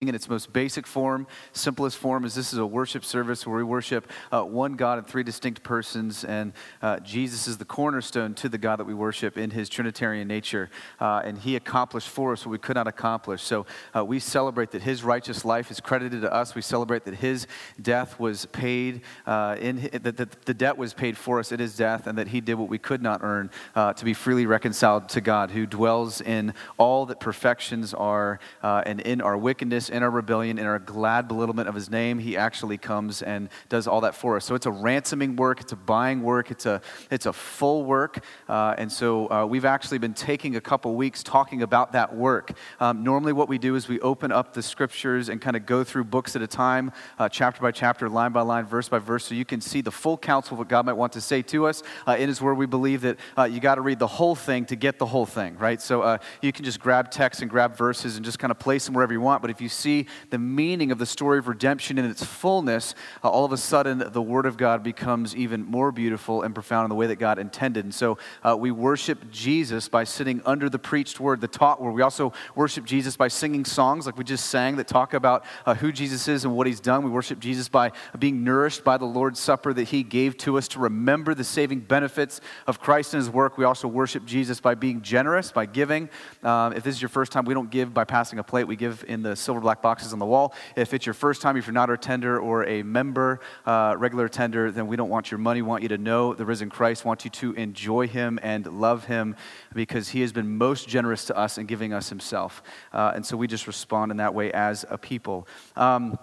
in its most basic form, simplest form, is this is a worship service where we worship uh, one God in three distinct persons, and uh, Jesus is the cornerstone to the God that we worship in his Trinitarian nature. Uh, and he accomplished for us what we could not accomplish. So uh, we celebrate that his righteous life is credited to us. We celebrate that his death was paid, uh, in, that, that the debt was paid for us in his death, and that he did what we could not earn uh, to be freely reconciled to God, who dwells in all that perfections are, and in our wickedness in our rebellion, in our glad belittlement of his name, he actually comes and does all that for us. So it's a ransoming work, it's a buying work, it's a, it's a full work. Uh, and so uh, we've actually been taking a couple weeks talking about that work. Um, normally, what we do is we open up the scriptures and kind of go through books at a time, uh, chapter by chapter, line by line, verse by verse, so you can see the full counsel of what God might want to say to us. Uh, in His Word, we believe that uh, you got to read the whole thing to get the whole thing, right? So uh, you can just grab text and grab verses and just kind of place them wherever you want. But if you see the meaning of the story of redemption in its fullness, uh, all of a sudden the Word of God becomes even more beautiful and profound in the way that God intended. And so uh, we worship Jesus by sitting under the preached word, the taught word. We also worship Jesus by singing songs like we just sang that talk about uh, who Jesus is and what he's done. We worship Jesus by being nourished by the Lord's Supper that he gave to us to remember the saving benefits of Christ and his work. We also worship Jesus by being generous, by giving. Um, if this is your first time, we don't give by passing a plate, we give in the silver black boxes on the wall. If it's your first time, if you're not a tender or a member, uh, regular tender, then we don't want your money. We want you to know the risen Christ, want you to enjoy him and love him because he has been most generous to us in giving us himself. Uh, and so we just respond in that way as a people. Um,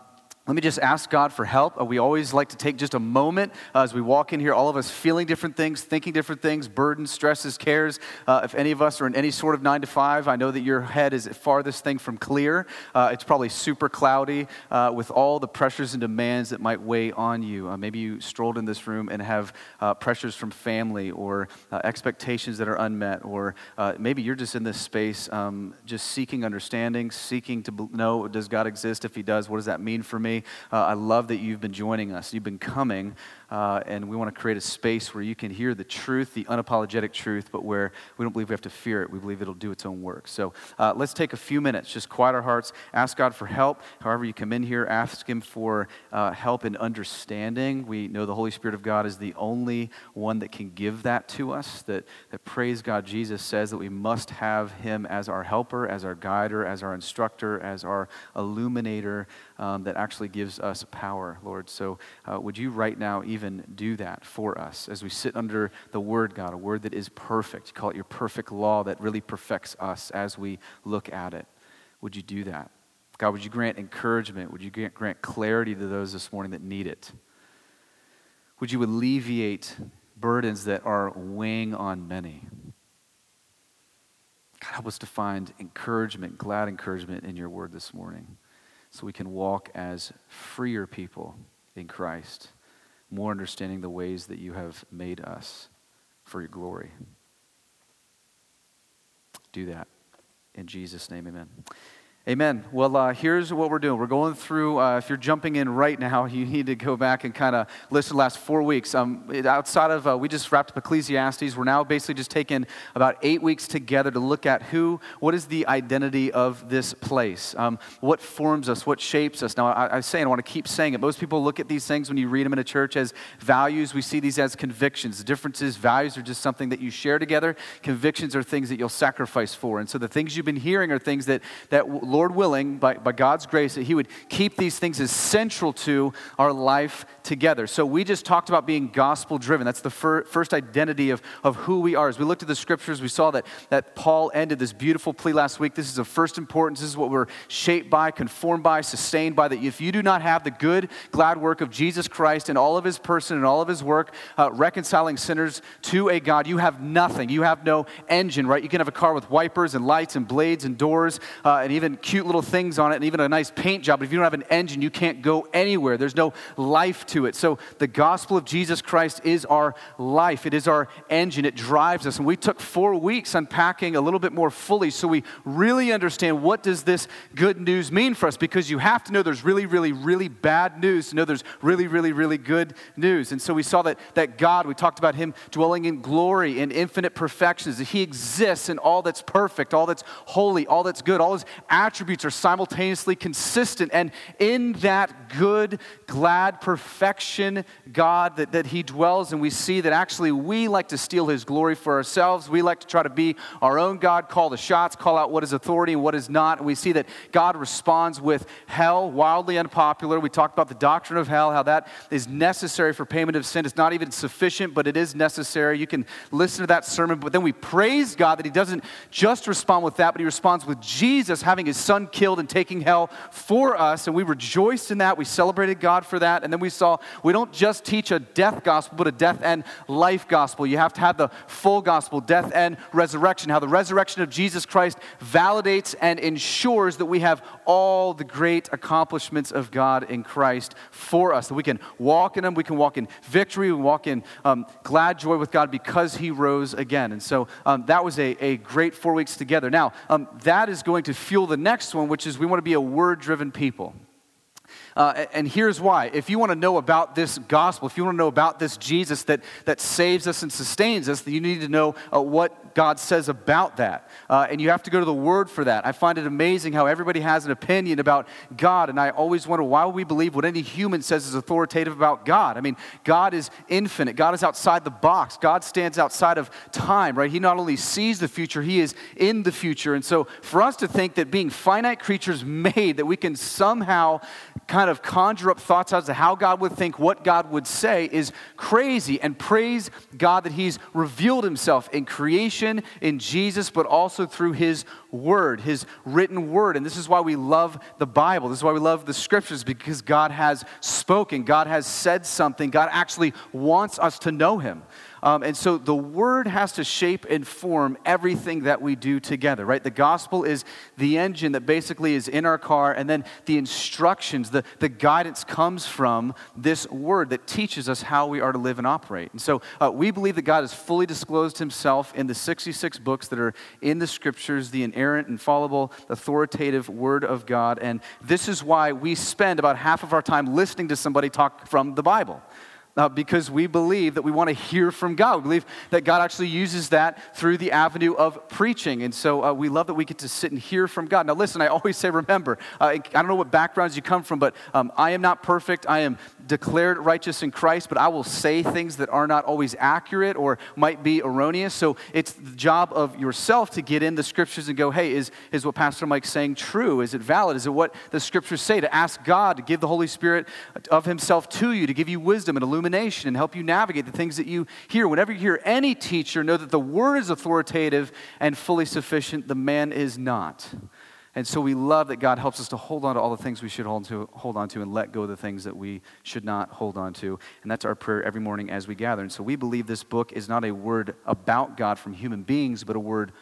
let me just ask God for help. Uh, we always like to take just a moment uh, as we walk in here, all of us feeling different things, thinking different things, burdens, stresses, cares. Uh, if any of us are in any sort of nine to five, I know that your head is the farthest thing from clear. Uh, it's probably super cloudy uh, with all the pressures and demands that might weigh on you. Uh, maybe you strolled in this room and have pressures from family or expectations that are unmet, or maybe you're just in this space um, just seeking understanding, seeking to know does God exist? If He does, what does that mean for me? Uh, I love that you've been joining us. You've been coming, uh, and we want to create a space where you can hear the truth, the unapologetic truth, but where we don't believe we have to fear it. We believe it'll do its own work. So uh, let's take a few minutes, just quiet our hearts, ask God for help. However, you come in here, ask Him for uh, help in understanding. We know the Holy Spirit of God is the only one that can give that to us, that, that praise God, Jesus says that we must have Him as our helper, as our guider, as our instructor, as our illuminator um, that actually gives us power, Lord. So uh, would you right now even do that for us as we sit under the Word, God, a word that is perfect? You call it your perfect law that really perfects us as we look at it. Would you do that? God, would you grant encouragement? Would you grant clarity to those this morning that need it? Would you alleviate burdens that are weighing on many? God, help us to find encouragement, glad encouragement in your word this morning so we can walk as freer people in Christ, more understanding the ways that you have made us for your glory. Do that. In Jesus' name, amen. Amen. Well, uh, here's what we're doing. We're going through, uh, if you're jumping in right now, you need to go back and kind of listen to the last four weeks. Um, outside of, uh, we just wrapped up Ecclesiastes. We're now basically just taking about eight weeks together to look at who, what is the identity of this place? Um, what forms us? What shapes us? Now, I, say, and I want to keep saying it, most people look at these things when you read them in a church as values. We see these as convictions. The difference is values are just something that you share together. Convictions are things that you'll sacrifice for. And so the things you've been hearing are things that, that Lord willing, by, by God's grace, that He would keep these things as central to our life together. So we just talked about being gospel driven. That's the fir- first identity of, of who we are. As we looked at the scriptures, we saw that, that Paul ended this beautiful plea last week. This is of first importance. This is what we're shaped by, conformed by, sustained by. That if you do not have the good, glad work of Jesus Christ and all of His person and all of His work, uh, reconciling sinners to a God, you have nothing. You have no engine, right? You can have a car with wipers and lights and blades and doors uh, and even cute little things on it and even a nice paint job. But if you don't have an engine, you can't go anywhere. There's no life to it. So the gospel of Jesus Christ is our life, it is our engine, it drives us. And we took four weeks unpacking a little bit more fully so we really understand what does this good news mean for us because you have to know there's really, really, really bad news to know there's really, really, really good news. And so we saw that, that God, we talked about Him dwelling in glory and infinite perfections, that He exists in all that's perfect, all that's holy, all that's good, all His attributes attributes are simultaneously consistent. And in that good, glad perfection, God, that, that He dwells, and we see that actually we like to steal His glory for ourselves. We like to try to be our own God, call the shots, call out what is authority and what is not. And we see that God responds with hell, wildly unpopular. We talked about the doctrine of hell, how that is necessary for payment of sin. It's not even sufficient, but it is necessary. You can listen to that sermon, but then we praise God that He doesn't just respond with that, but He responds with Jesus having His Son killed and taking hell for us. And we rejoiced in that. We celebrated God for that. And then we saw we don't just teach a death gospel, but a death and life gospel. You have to have the full gospel, death and resurrection. How the resurrection of Jesus Christ validates and ensures that we have all the great accomplishments of God in Christ for us. That we can walk in Him, we can walk in victory, we walk in um, glad joy with God because He rose again. And so um, that was a, a great four weeks together. Now, um, that is going to fuel the next one, which is we want to be a word driven people. Uh, and here's why. If you want to know about this gospel, if you want to know about this Jesus that, that saves us and sustains us, then you need to know uh, what God says about that. Uh, and you have to go to the Word for that. I find it amazing how everybody has an opinion about God. And I always wonder why we believe what any human says is authoritative about God? I mean, God is infinite, God is outside the box, God stands outside of time, right? He not only sees the future, He is in the future. And so for us to think that being finite creatures made, that we can somehow kind of conjure up thoughts as to how God would think, what God would say, is crazy. And praise God that He's revealed Himself in creation, in Jesus, but also through His Word, His written Word. And this is why we love the Bible. This is why we love the Scriptures, because God has spoken, God has said something, God actually wants us to know Him. Um, and so the word has to shape and form everything that we do together, right? The gospel is the engine that basically is in our car, and then the instructions, the, the guidance comes from this word that teaches us how we are to live and operate. And so uh, we believe that God has fully disclosed himself in the 66 books that are in the scriptures, the inerrant, infallible, authoritative word of God. And this is why we spend about half of our time listening to somebody talk from the Bible uh, because we believe that we want to hear from God. We believe that God actually uses that through the avenue of preaching. And so uh, we love that we get to sit and hear from God. Now, listen, I always say, remember, uh, I don't know what backgrounds you come from, but um, I am not perfect. I am declared righteous in Christ, but I will say things that are not always accurate or might be erroneous. So it's the job of yourself to get in the scriptures and go, hey, is, is what Pastor Mike's saying true? Is it valid? Is it what the scriptures say? To ask God to give the Holy Spirit of Himself to you, to give you wisdom and illumination and help you navigate the things that you hear. Whenever you hear any teacher, know that the word is authoritative and fully sufficient, the man is not. And so we love that God helps us to hold on to all the things we should hold, to, hold on to and let go of the things that we should not hold on to. And that's our prayer every morning as we gather. And so we believe this book is not a word about God from human beings, but a word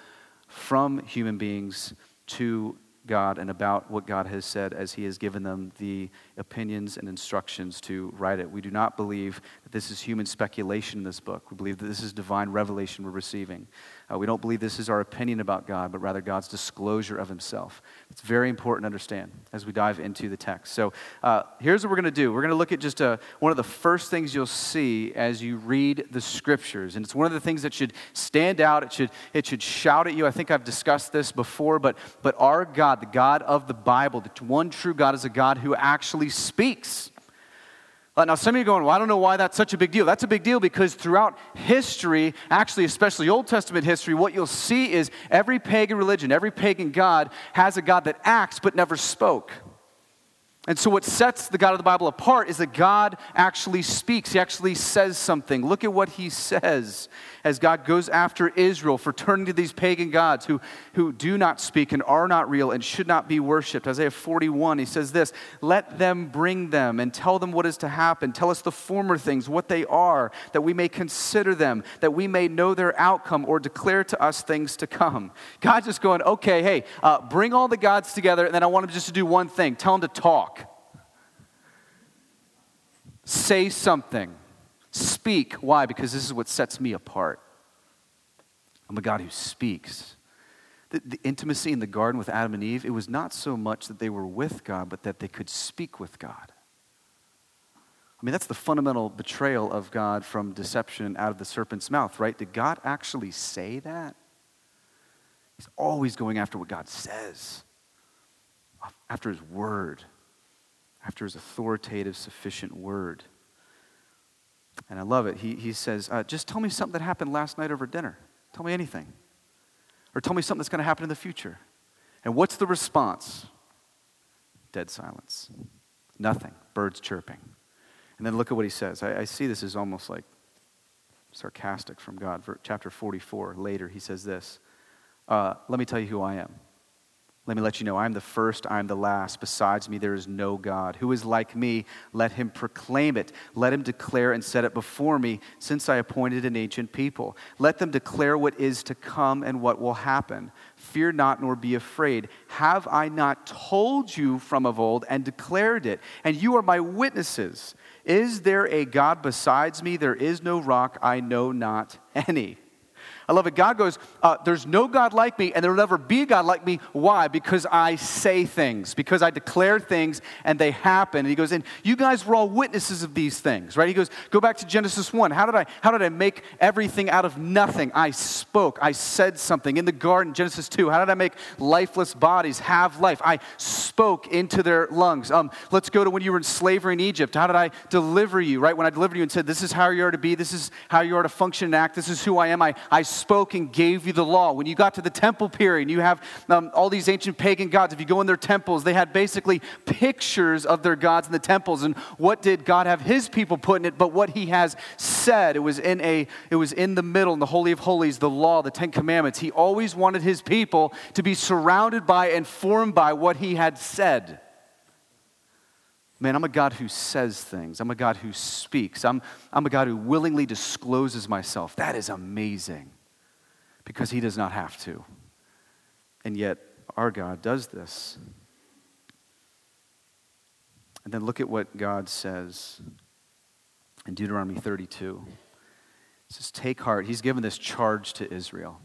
from human beings to God and about what God has said as He has given them the opinions and instructions to write it. We do not believe that this is human speculation in this book. We believe that this is divine revelation we're receiving. Uh, we don't believe this is our opinion about God, but rather God's disclosure of Himself. It's very important to understand as we dive into the text. So uh, here's what we're going to do we're going to look at just a, uh, one of the first things you'll see as you read the scriptures. And it's one of the things that should stand out, it should, it should shout at you. I think I've discussed this before, but, but our God, the God of the Bible, the one true God, is a God who actually speaks. Uh, now, some of you are going, well, I don't know why that's such a big deal. That's a big deal because throughout history, actually, especially Old Testament history, what you'll see is every pagan religion, every pagan God has a God that acts but never spoke. And so, what sets the God of the Bible apart is that God actually speaks. He actually says something. Look at what he says as God goes after Israel for turning to these pagan gods who, who do not speak and are not real and should not be worshiped. Isaiah 41, he says this Let them bring them and tell them what is to happen. Tell us the former things, what they are, that we may consider them, that we may know their outcome or declare to us things to come. God's just going, okay, hey, uh, bring all the gods together, and then I want them just to do one thing tell them to talk. Say something. Speak. Why? Because this is what sets me apart. I'm a God who speaks. The, the, intimacy in the garden with Adam and Eve, it was not so much that they were with God, but that they could speak with God. I mean, that's the fundamental betrayal of God from deception out of the serpent's mouth, right? Did God actually say that? He's always going after what God says. after his word, after his authoritative, sufficient word. And I love it. He, he says, uh, Just tell me something that happened last night over dinner. Tell me anything. Or tell me something that's going to happen in the future. And what's the response? Dead silence. Nothing. Birds chirping. And then look at what he says. I, I see this as almost like sarcastic from God. Chapter 44, later, he says this uh, Let me tell you who I am. Let me let you know I am the first, I am the last. Besides me, there is no God. Who is like me? Let him proclaim it. Let him declare and set it before me, since I appointed an ancient people. Let them declare what is to come and what will happen. Fear not, nor be afraid. Have I not told you from of old and declared it? And you are my witnesses. Is there a God besides me? There is no rock, I know not any. I love it. God goes, uh, There's no God like me, and there will never be a God like me. Why? Because I say things, because I declare things, and they happen. And he goes, And you guys were all witnesses of these things, right? He goes, Go back to Genesis 1. How did I, how did I make everything out of nothing? I spoke, I said something. In the garden, Genesis 2, how did I make lifeless bodies have life? I spoke into their lungs. Um, let's go to when you were in slavery in Egypt. How did I deliver you, right? When I delivered you and said, This is how you are to be, this is how you are to function and act, this is who I am. I, I spoke and gave you the law. When you got to the temple period, you have um, all these ancient pagan gods. If you go in their temples, they had basically pictures of their gods in the temples. And what did God have his people put in it? But what he has said. It was in a, it was in the middle, in the Holy of Holies, the law, the Ten Commandments. He always wanted his people to be surrounded by and formed by what he had said. Man, I'm a God who says things. I'm a God who speaks. I'm, I'm a God who willingly discloses myself. That is amazing because he does not have to. And yet, our God does this. And then look at what God says in Deuteronomy 32. He says, Take heart. He's given this charge to Israel.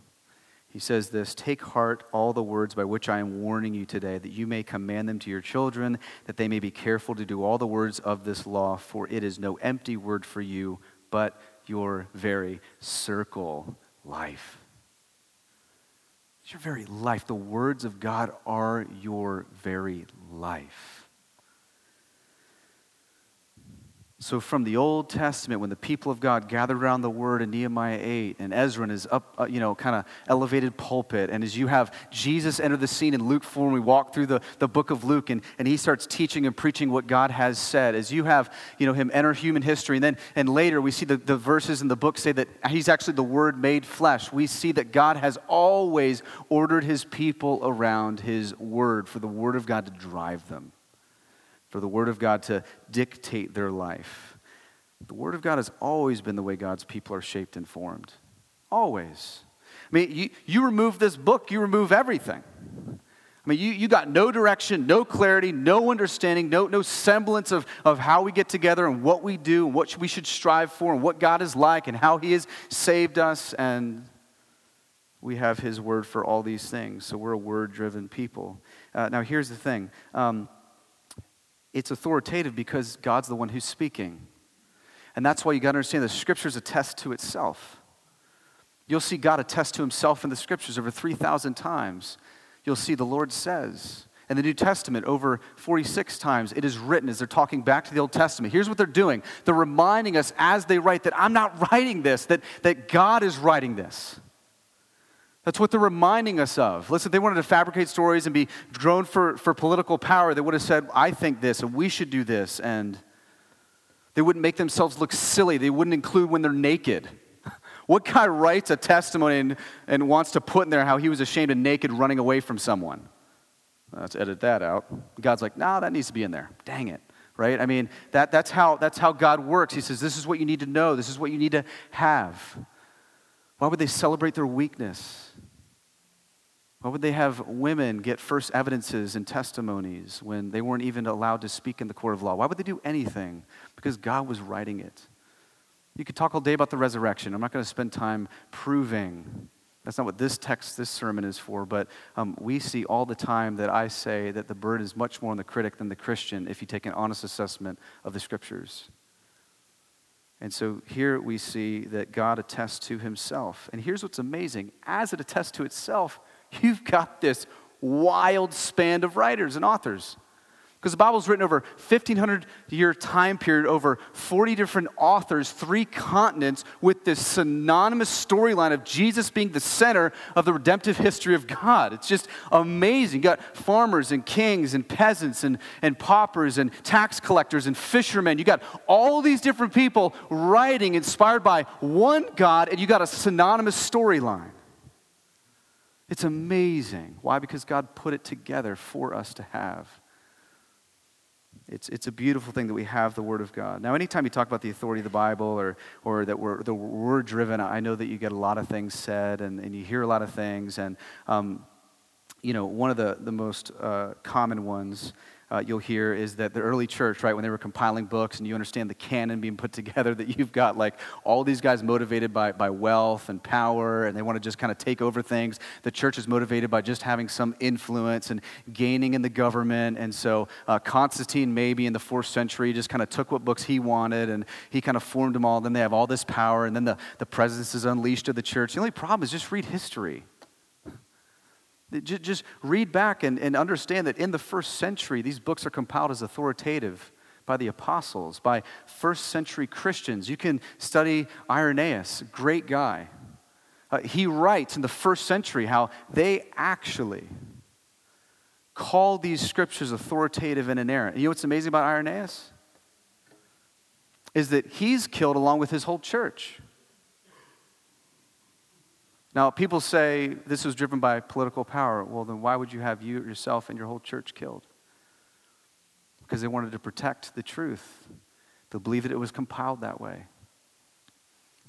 He says this Take heart all the words by which I am warning you today, that you may command them to your children, that they may be careful to do all the words of this law, for it is no empty word for you, but your very circle life your very life. The words of God are your very life. So, from the Old Testament, when the people of God gathered around the Word in Nehemiah 8, and Ezra is up, uh, you know, kind of elevated pulpit, and as you have Jesus enter the scene in Luke 4, and we walk through the, the book of Luke, and, and he starts teaching and preaching what God has said, as you have, you know, him enter human history, and then and later we see the, the verses in the book say that he's actually the Word made flesh. We see that God has always ordered his people around his Word for the Word of God to drive them for the Word of God to dictate their life. The Word of God has always been the way God's people are shaped and formed. Always. I mean, you, you remove this book, you remove everything. I mean, you, you got no direction, no clarity, no understanding, no, no semblance of, of how we get together and what we do and what we should strive for and what God is like and how He has saved us. And we have His word for all these things. So we're a word driven people. Uh, now, here's the thing. Um, it's authoritative because God's the one who's speaking. And that's why you got to understand the scriptures attest to itself. You'll see God attest to himself in the scriptures over 3,000 times. You'll see the Lord says. In the New Testament, over 46 times, it is written as they're talking back to the Old Testament. Here's what they're doing they're reminding us as they write that I'm not writing this, that, that God is writing this. That's what they're reminding us of. Listen, they wanted to fabricate stories and be drone for, for political power. They would have said, I think this, and we should do this. And they wouldn't make themselves look silly. They wouldn't include when they're naked. What guy writes a testimony and, and wants to put in there how he was ashamed and naked running away from someone? Let's edit that out. God's like, nah, that needs to be in there. Dang it. Right? I mean, that, that's, how, that's how God works. He says, this is what you need to know, this is what you need to have. Why would they celebrate their weakness? Why would they have women get first evidences and testimonies when they weren't even allowed to speak in the court of law? Why would they do anything? Because God was writing it. You could talk all day about the resurrection. I'm not going to spend time proving. That's not what this text, this sermon is for, but um, we see all the time that I say that the burden is much more on the critic than the Christian if you take an honest assessment of the scriptures. And so here we see that God attests to himself. And here's what's amazing as it attests to itself, you've got this wild span of writers and authors. Because the Bible's written over 1500 year time period, over 40 different authors, three continents, with this synonymous storyline of Jesus being the center of the redemptive history of God. It's just amazing. You got farmers and kings and peasants and, and paupers and tax collectors and fishermen. You got all these different people writing inspired by one God, and you got a synonymous storyline. It's amazing. Why? Because God put it together for us to have. It's, it's a beautiful thing that we have the Word of God. Now, anytime you talk about the authority of the Bible or, or that we're, word driven, I know that you get a lot of things said and, and you hear a lot of things. And, um, you know, one of the, the most uh, common ones uh, you'll hear is that the early church, right, when they were compiling books and you understand the canon being put together, that you've got like all these guys motivated by, by wealth and power and they want to just kind of take over things. The church is motivated by just having some influence and gaining in the government. And so uh, Constantine, maybe in the fourth century, just kind of took what books he wanted and he kind of formed them all. Then they have all this power and then the, the presence is unleashed of the church. The only problem is just read history. Just read back and, and understand that in the first century, these books are compiled as authoritative by the apostles, by first century Christians. You can study Irenaeus, great guy. Uh, he writes in the first century how they actually call these scriptures authoritative and inerrant. You know what's amazing about Irenaeus? Is that he's killed along with his whole church. Now, people say this was driven by political power. Well, then why would you have you yourself and your whole church killed? Because they wanted to protect the truth. They believe that it was compiled that way.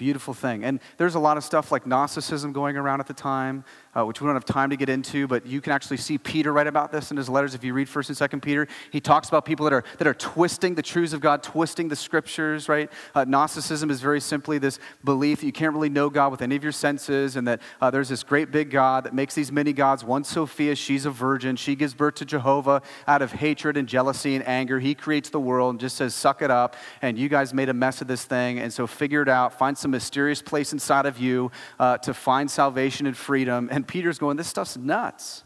Beautiful thing. And there's a lot of stuff like Gnosticism going around at the time, uh, which we don't have time to get into, but you can actually see Peter write about this in his letters. If you read 1st and 2nd Peter, he talks about people that are, that are twisting the truths of God, twisting the scriptures, right? Uh, Gnosticism is very simply this belief that you can't really know God with any of your senses, and that uh, there's this great big God that makes these many gods. One Sophia, she's a virgin. She gives birth to Jehovah out of hatred and jealousy and anger. He creates the world and just says, suck it up, and you guys made a mess of this thing, and so figure it out, find some mysterious place inside of you uh, to find salvation and freedom. And Peter's going, This stuff's nuts.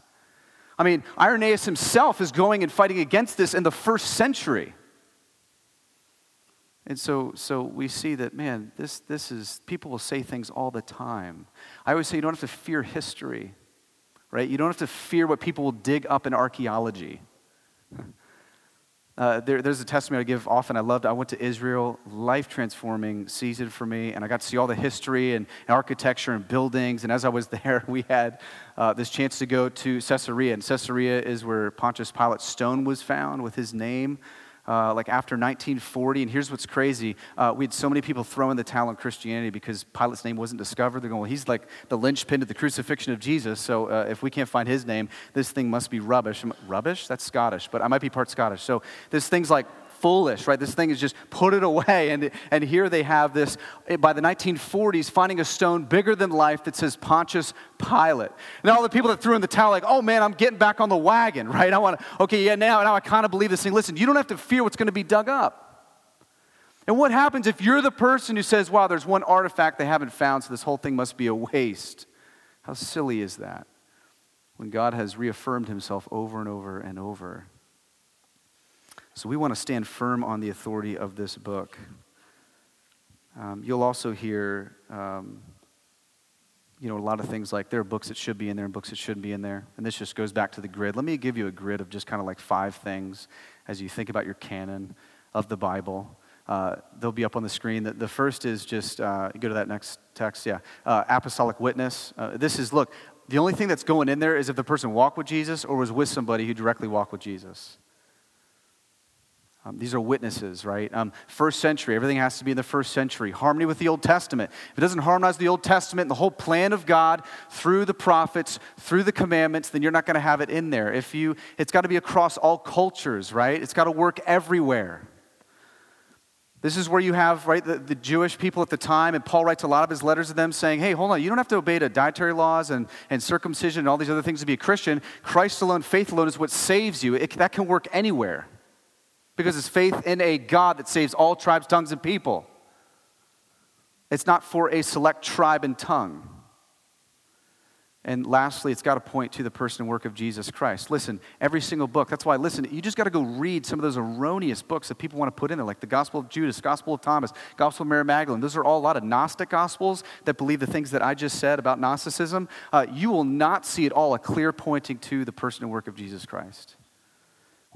I mean, Irenaeus himself is going and fighting against this in the first century. And so, so we see that, man, this, this is, people will say things all the time. I always say you don't have to fear history, right? You don't have to fear what people will dig up in archaeology. Uh, there, there's a testimony I give often. I loved. I went to Israel, life transforming season for me, and I got to see all the history and, and architecture and buildings. And as I was there, we had uh, this chance to go to Caesarea, and Caesarea is where Pontius Pilate's stone was found with his name uh, like after 1940. And here's what's crazy uh, we had so many people throwing the towel on Christianity because Pilate's name wasn't discovered. They're going, well, he's like the linchpin to the crucifixion of Jesus. So uh, if we can't find his name, this thing must be rubbish. Rubbish? That's Scottish, but I might be part Scottish. So this thing's like foolish, right? This thing is just put it away. And, and here they have this, by the 1940s, finding a stone bigger than life that says Pontius Pilate. And all the people that threw in the towel, like, oh man, I'm getting back on the wagon, right? I want to, okay, yeah, now, now I kind of believe this thing. Listen, you don't have to fear what's going to be dug up. And what happens if you're the person who says, wow, there's one artifact they haven't found, so this whole thing must be a waste? How silly is that? When God has reaffirmed himself over and over and over. So we want to stand firm on the authority of this book. Um, you'll also hear, um, you know, a lot of things like there are books that should be in there and books that shouldn't be in there. And this just goes back to the grid. Let me give you a grid of just kind of like five things as you think about your canon of the Bible. Uh, they'll be up on the screen. The, the first is just, uh, go to that next text, yeah. Uh, apostolic witness. Uh, this is, look, the only thing that's going in there is if the person walked with Jesus or was with somebody who directly walked with Jesus. Um, these are witnesses, right? Um, first century, everything has to be in the first century. Harmony with the Old Testament. If it doesn't harmonize the Old Testament and the whole plan of God through the prophets, through the commandments, then you're not going to have it in there. If you, it's got to be across all cultures, right? It's got to work everywhere. This is where you have, right, the, the, Jewish people at the time, and Paul writes a lot of his letters to them saying, hey, hold on, you don't have to obey the dietary laws and, and circumcision and all these other things to be a Christian. Christ alone, faith alone is what saves you. It, that can work anywhere because it's faith in a God that saves all tribes, tongues, and people. It's not for a select tribe and tongue. And lastly, it's got to point to the person and work of Jesus Christ. Listen, every single book, that's why, listen, you just got to go read some of those erroneous books that people want to put in there, like the Gospel of Judas, Gospel of Thomas, Gospel of Mary Magdalene. Those are all a lot of Gnostic Gospels that believe the things that I just said about Gnosticism. Uh, you will not see at all a clear pointing to the person and work of Jesus Christ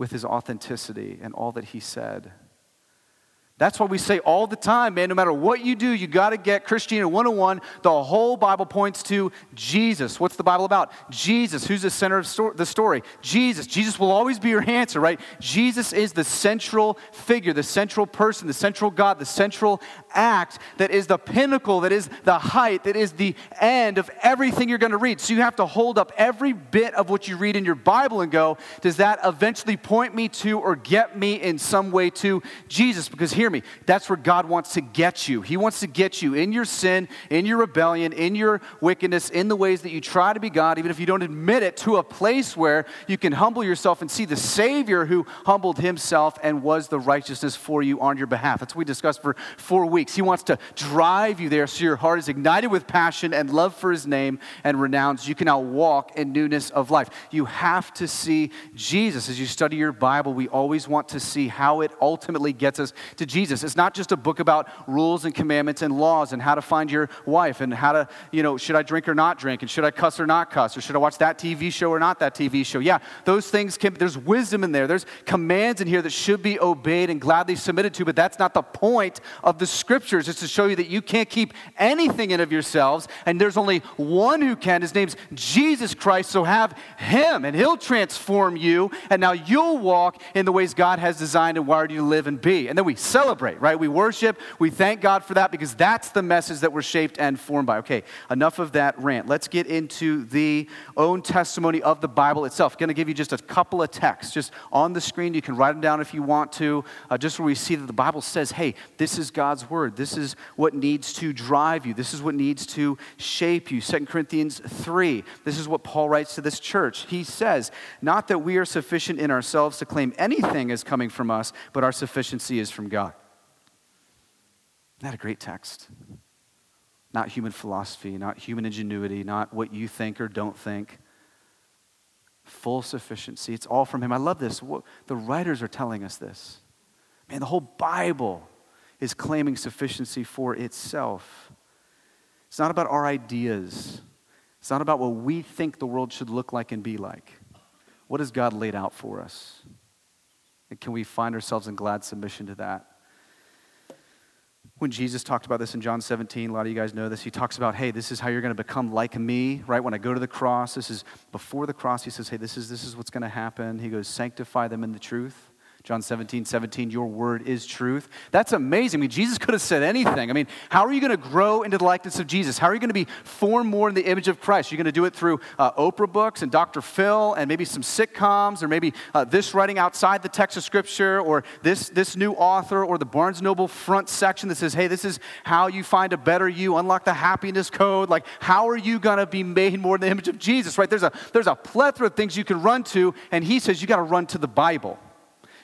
with his authenticity and all that he said. That's why we say all the time, man, no matter what you do, you got to get Christianity 101. The whole Bible points to Jesus. What's the Bible about? Jesus. Who's the center of the story? Jesus. Jesus will always be your answer, right? Jesus is the central figure, the central person, the central God, the central act that is the pinnacle, that is the height, that is the end of everything you're going to read. So you have to hold up every bit of what you read in your Bible and go, does that eventually point me to or get me in some way to Jesus? Because here, hear me. That's where God wants to get you. He wants to get you in your sin, in your rebellion, in your wickedness, in the ways that you try to be God, even if you don't admit it, to a place where you can humble yourself and see the Savior who humbled himself and was the righteousness for you on your behalf. That's what we discussed for four weeks. He wants to drive you there so your heart is ignited with passion and love for his name and renown. So you can now walk in newness of life. You have to see Jesus. As you study your Bible, we always want to see how it ultimately gets us to Jesus. Jesus. It's not just a book about rules and commandments and laws and how to find your wife and how to, you know, should I drink or not drink and should I cuss or not cuss or should I watch that TV show or not that TV show. Yeah, those things can, there's wisdom in there. There's commands in here that should be obeyed and gladly submitted to, but that's not the point of the scriptures. It's to show you that you can't keep anything in of yourselves and there's only one who can. His name's Jesus Christ, so have him and he'll transform you and now you'll walk in the ways God has designed and wired you to live and be. And then we celebrate celebrate, right? We worship, we thank God for that because that's the message that we're shaped and formed by. Okay, enough of that rant. Let's get into the own testimony of the Bible itself. Going to give you just a couple of texts just on the screen. You can write them down if you want to, uh, just where we see that the Bible says, hey, this is God's word. This is what needs to drive you. This is what needs to shape you. 2 Corinthians 3. This is what Paul writes to this church. He says, not that we are sufficient in ourselves to claim anything as coming from us, but our sufficiency is from God. Isn't that a great text? Not human philosophy, not human ingenuity, not what you think or don't think. Full sufficiency. It's all from Him. I love this. The writers are telling us this. Man, the whole Bible is claiming sufficiency for itself. It's not about our ideas, it's not about what we think the world should look like and be like. What has God laid out for us? And can we find ourselves in glad submission to that? When Jesus talked about this in John 17, a lot of you guys know this. He talks about, hey, this is how you're going to become like me, right? When I go to the cross, this is before the cross. He says, hey, this is, this is what's going to happen. He goes, sanctify them in the truth. John 17, 17, your word is truth. That's amazing. I mean, Jesus could have said anything. I mean, how are you going to grow into the likeness of Jesus? How are you going to be formed more in the image of Christ? You're going to do it through uh, Oprah books and Dr. Phil and maybe some sitcoms or maybe uh, this writing outside the text of Scripture or this, this new author or the Barnes Noble front section that says, hey, this is how you find a better you, unlock the happiness code. Like, how are you going to be made more in the image of Jesus, right? There's a, there's a plethora of things you can run to, and he says you got to run to the Bible.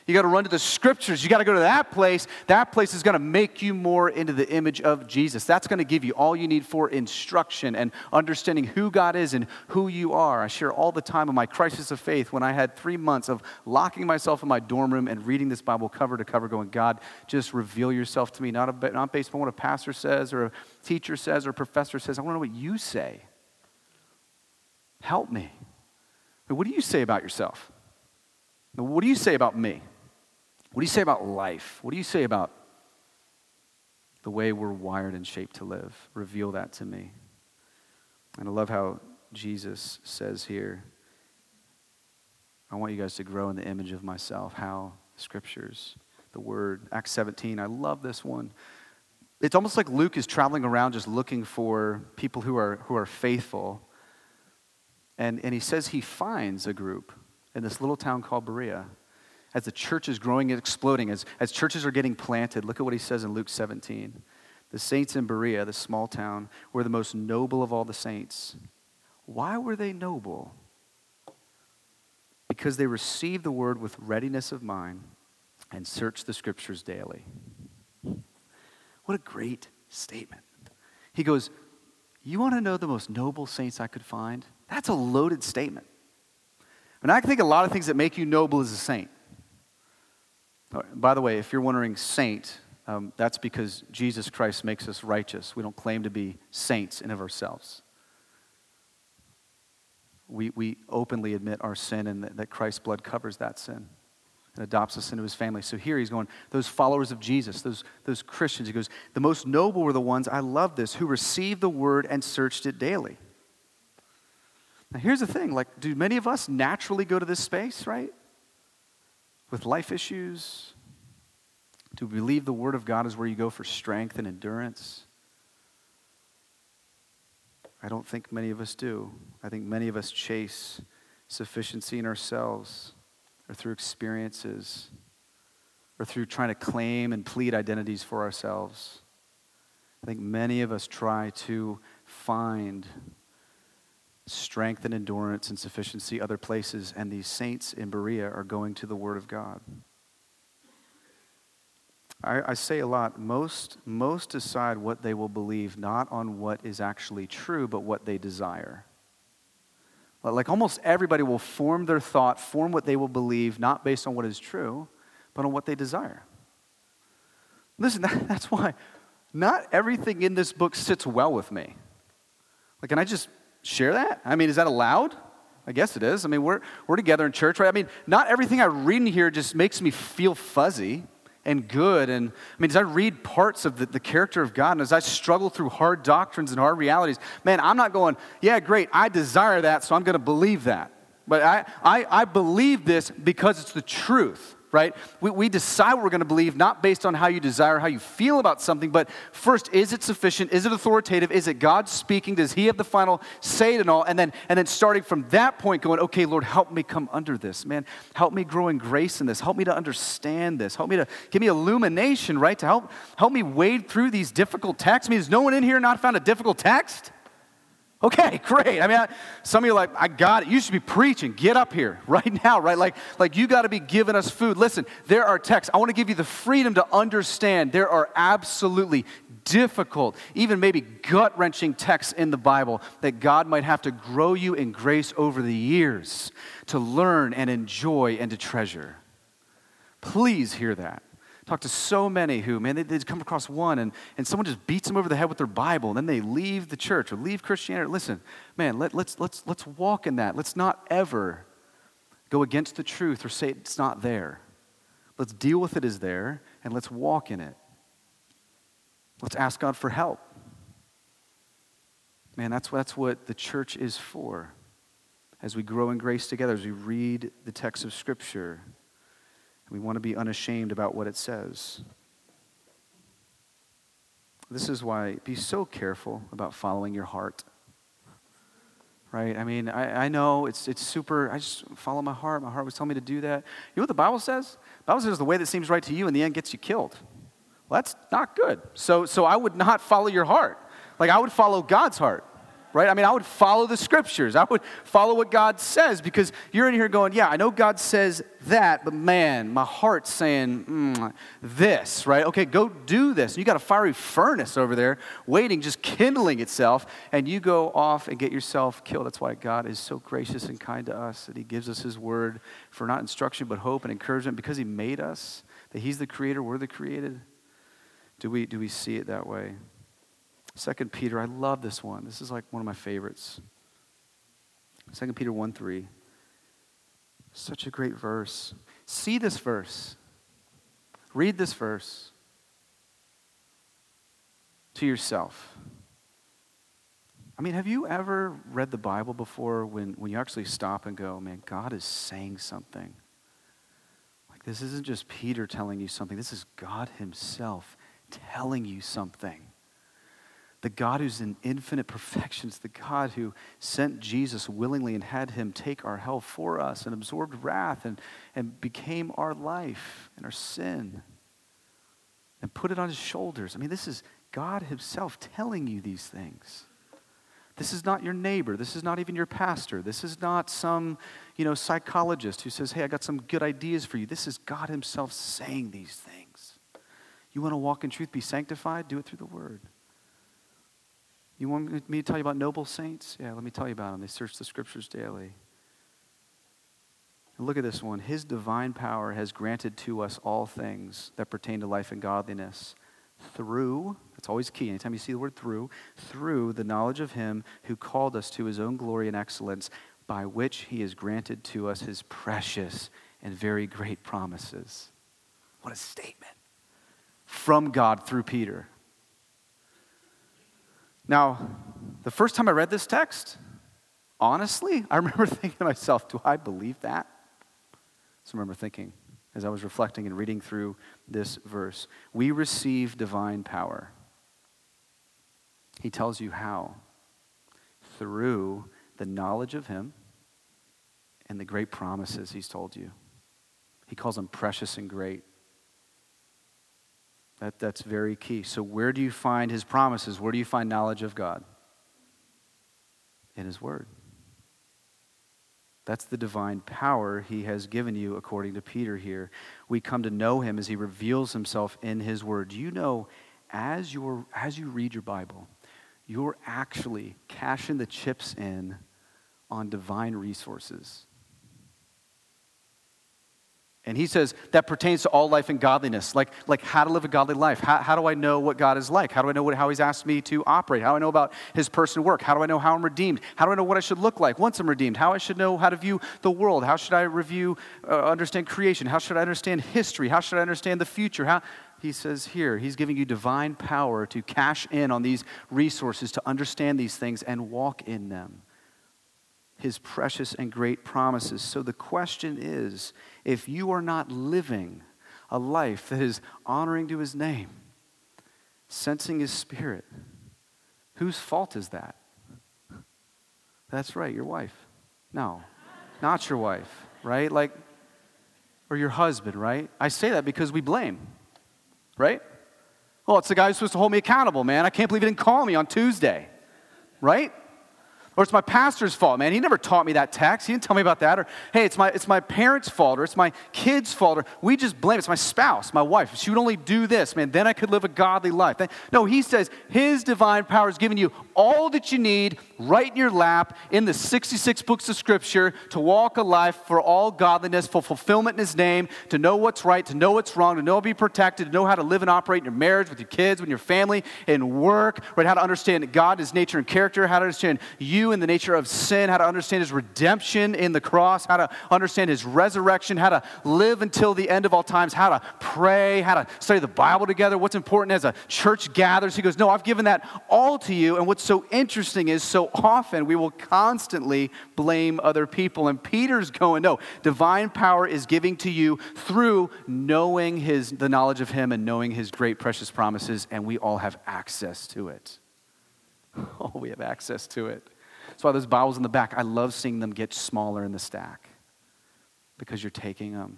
You got to run to the scriptures. You got to go to that place. That place is going to make you more into the image of Jesus. That's going to give you all you need for instruction and understanding who God is and who you are. I share all the time of my crisis of faith when I had three months of locking myself in my dorm room and reading this Bible cover to cover, going, God, just reveal yourself to me, not, a, not based on what a pastor says or a teacher says or a professor says. I want to know what you say. Help me. What do you say about yourself? What do you say about me? What do you say about life? What do you say about the way we're wired and shaped to live? Reveal that to me. And I love how Jesus says here, I want you guys to grow in the image of myself. How? Scriptures, the Word. Acts 17, I love this one. It's almost like Luke is traveling around just looking for people who are, who are faithful. And, and he says he finds a group in this little town called Berea as the church is growing and exploding, as, as churches are getting planted. Look at what he says in Luke 17. The saints in Berea, this small town, were the most noble of all the saints. Why were they noble? Because they received the word with readiness of mind and searched the scriptures daily. What a great statement. He goes, You want to know the most noble saints I could find? That's a loaded statement. And I can think a lot of things that make you noble as a saint. By the way, if you're wondering saint, um, that's because Jesus Christ makes us righteous. We don't claim to be saints in of ourselves. We, we openly admit our sin and that, that Christ's blood covers that sin and adopts us into his family. So here he's going, those followers of Jesus, those, those Christians, he goes, the most noble were the ones, I love this, who received the word and searched it daily. Now here's the thing, like, do many of us naturally go to this space, right? With life issues? Do we believe the word of God is where you go for strength and endurance? I don't think many of us do. I think many of us chase sufficiency in ourselves or through experiences or through trying to claim and plead identities for ourselves. I think many of us try to find strength and endurance and sufficiency other places, and these saints in Berea are going to the Word of God. I, I, say a lot, most, most decide what they will believe not on what is actually true, but what they desire. Like almost everybody will form their thought, form what they will believe, not based on what is true, but on what they desire. Listen, that, that's why not everything in this book sits well with me. Like, can I just share that? I mean, is that allowed? I guess it is. I mean, we're, we're together in church, right? I mean, not everything I read in here just makes me feel fuzzy and good. And I mean, as I read parts of the, the character of God and as I struggle through hard doctrines and hard realities, man, I'm not going, yeah, great, I desire that, so I'm going to believe that. But I, I, I believe this because it's the truth right? We, we decide what we're going to believe not based on how you desire, how you feel about something, but first, is it sufficient? Is it authoritative? Is it God speaking? Does He have the final say and all? And then, and then starting from that point, going, okay, Lord, help me come under this, man. Help me grow in grace in this. Help me to understand this. Help me to give me illumination, right? To help help me wade through these difficult texts. I mean, has no one in here not found a difficult text? Okay, great. I mean, I, some of you are like, I got it. You should be preaching. Get up here right now, right? Like, like you got to be giving us food. Listen, there are texts. I want to give you the freedom to understand there are absolutely difficult, even maybe gut wrenching texts in the Bible that God might have to grow you in grace over the years to learn and enjoy and to treasure. Please hear that. Talk to so many who, man, they, they come across one and, and someone just beats them over the head with their Bible and then they leave the church or leave Christianity. Listen, man, let, let's, let's, let's walk in that. Let's not ever go against the truth or say it's not there. Let's deal with it as there and let's walk in it. Let's ask God for help. Man, that's, that's what the church is for. As we grow in grace together, as we read the text of Scripture, we want to be unashamed about what it says. This is why be so careful about following your heart. Right? I mean, I, I know it's, it's super, I just follow my heart. My heart was telling me to do that. You know what the Bible says? The Bible says the way that seems right to you in the end gets you killed. Well, that's not good. So, so I would not follow your heart. Like, I would follow God's heart right? I mean, I would follow the scriptures. I would follow what God says because you're in here going, yeah, I know God says that, but man, my heart's saying mm, this, right? Okay, go do this. You got a fiery furnace over there waiting, just kindling itself, and you go off and get yourself killed. That's why God is so gracious and kind to us that He gives us His word for not instruction, but hope and encouragement because He made us, that He's the creator, we're the created. Do we, do we see it that way? Second Peter, I love this one. This is like one of my favorites. Second Peter 1 3. Such a great verse. See this verse. Read this verse to yourself. I mean, have you ever read the Bible before when, when you actually stop and go, man, God is saying something? Like, this isn't just Peter telling you something, this is God Himself telling you something the God who's in infinite perfection is the God who sent Jesus willingly and had him take our hell for us and absorbed wrath and, and became our life and our sin and put it on his shoulders. I mean, this is God himself telling you these things. This is not your neighbor. This is not even your pastor. This is not some, you know, psychologist who says, "Hey, I got some good ideas for you." This is God himself saying these things. You want to walk in truth, be sanctified, do it through the word. You want me to tell you about noble saints? Yeah, let me tell you about them. They search the scriptures daily. Look at this one. His divine power has granted to us all things that pertain to life and godliness through, that's always key. Anytime you see the word through, through the knowledge of him who called us to his own glory and excellence, by which he has granted to us his precious and very great promises. What a statement. From God through Peter. Now, the first time I read this text, honestly, I remember thinking to myself, do I believe that? So I remember thinking as I was reflecting and reading through this verse. We receive divine power. He tells you how. Through the knowledge of Him and the great promises He's told you. He calls them precious and great. That, that's very key. So, where do you find His promises? Where do you find knowledge of God? In His Word. That's the divine power he has given you, according to Peter here. We come to know him as he reveals himself in his word. You know, as, you as you read your Bible, you're actually cashing the chips in on divine resources. And he says that pertains to all life and godliness, like, like how to live a godly life. How, how do I know what God is like? How do I know what, how he's asked me to operate? How do I know about his person work? How do I know how I'm redeemed? How do I know what I should look like once I'm redeemed? How I should know how to view the world? How should I review, uh, understand creation? How should I understand history? How should I understand the future? How, he says here, he's giving you divine power to cash in on these resources, to understand these things and walk in them his precious and great promises. So the question is if you are not living a life that is honoring to his name, sensing his spirit, whose fault is that? That's right, your wife. No, not your wife, right? Like, or your husband, right? I say that because we blame, right? Well, it's the guy who's supposed to hold me accountable, man. I can't believe he didn't call me on Tuesday, right? Or it's my pastor's fault, man. He never taught me that text. He didn't tell me about that. Or, hey, it's my, it's my parents' fault. Or it's my kid's fault. Or we just blame It's my spouse, my wife. If she would only do this, man, then I could live a godly life. No, he says his divine power has given you all that you need right in your lap in the 66 books of Scripture to walk a life for all godliness, for fulfillment in his name, to know what's right, to know what's wrong, to know how to be protected, to know how to live and operate in your marriage, with your kids, with your family, in work, right? How to understand God, his nature and character, how to understand you in the nature of sin, how to understand his redemption in the cross, how to understand his resurrection, how to live until the end of all times, how to pray, how to study the Bible together, what's important as a church gathers. He goes, No, I've given that all to you. And what's so interesting is so often we will constantly blame other people. And Peter's going, No, divine power is giving to you through knowing his the knowledge of him and knowing his great precious promises, and we all have access to it. Oh, we have access to it. That's why those Bibles in the back, I love seeing them get smaller in the stack because you're taking them.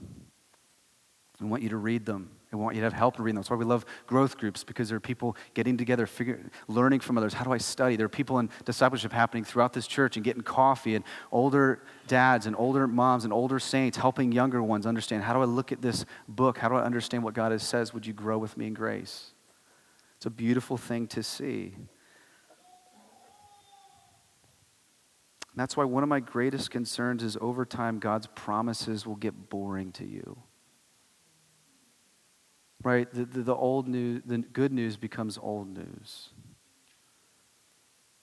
I want you to read them. I want you to have help in reading them. That's why we love growth groups because there are people getting together, figure, learning from others. How do I study? There are people in discipleship happening throughout this church and getting coffee, and older dads and older moms and older saints helping younger ones understand how do I look at this book? How do I understand what God has says? Would you grow with me in grace? It's a beautiful thing to see. That's why one of my greatest concerns is over time, God's promises will get boring to you. Right? The, the, the old news, the good news becomes old news.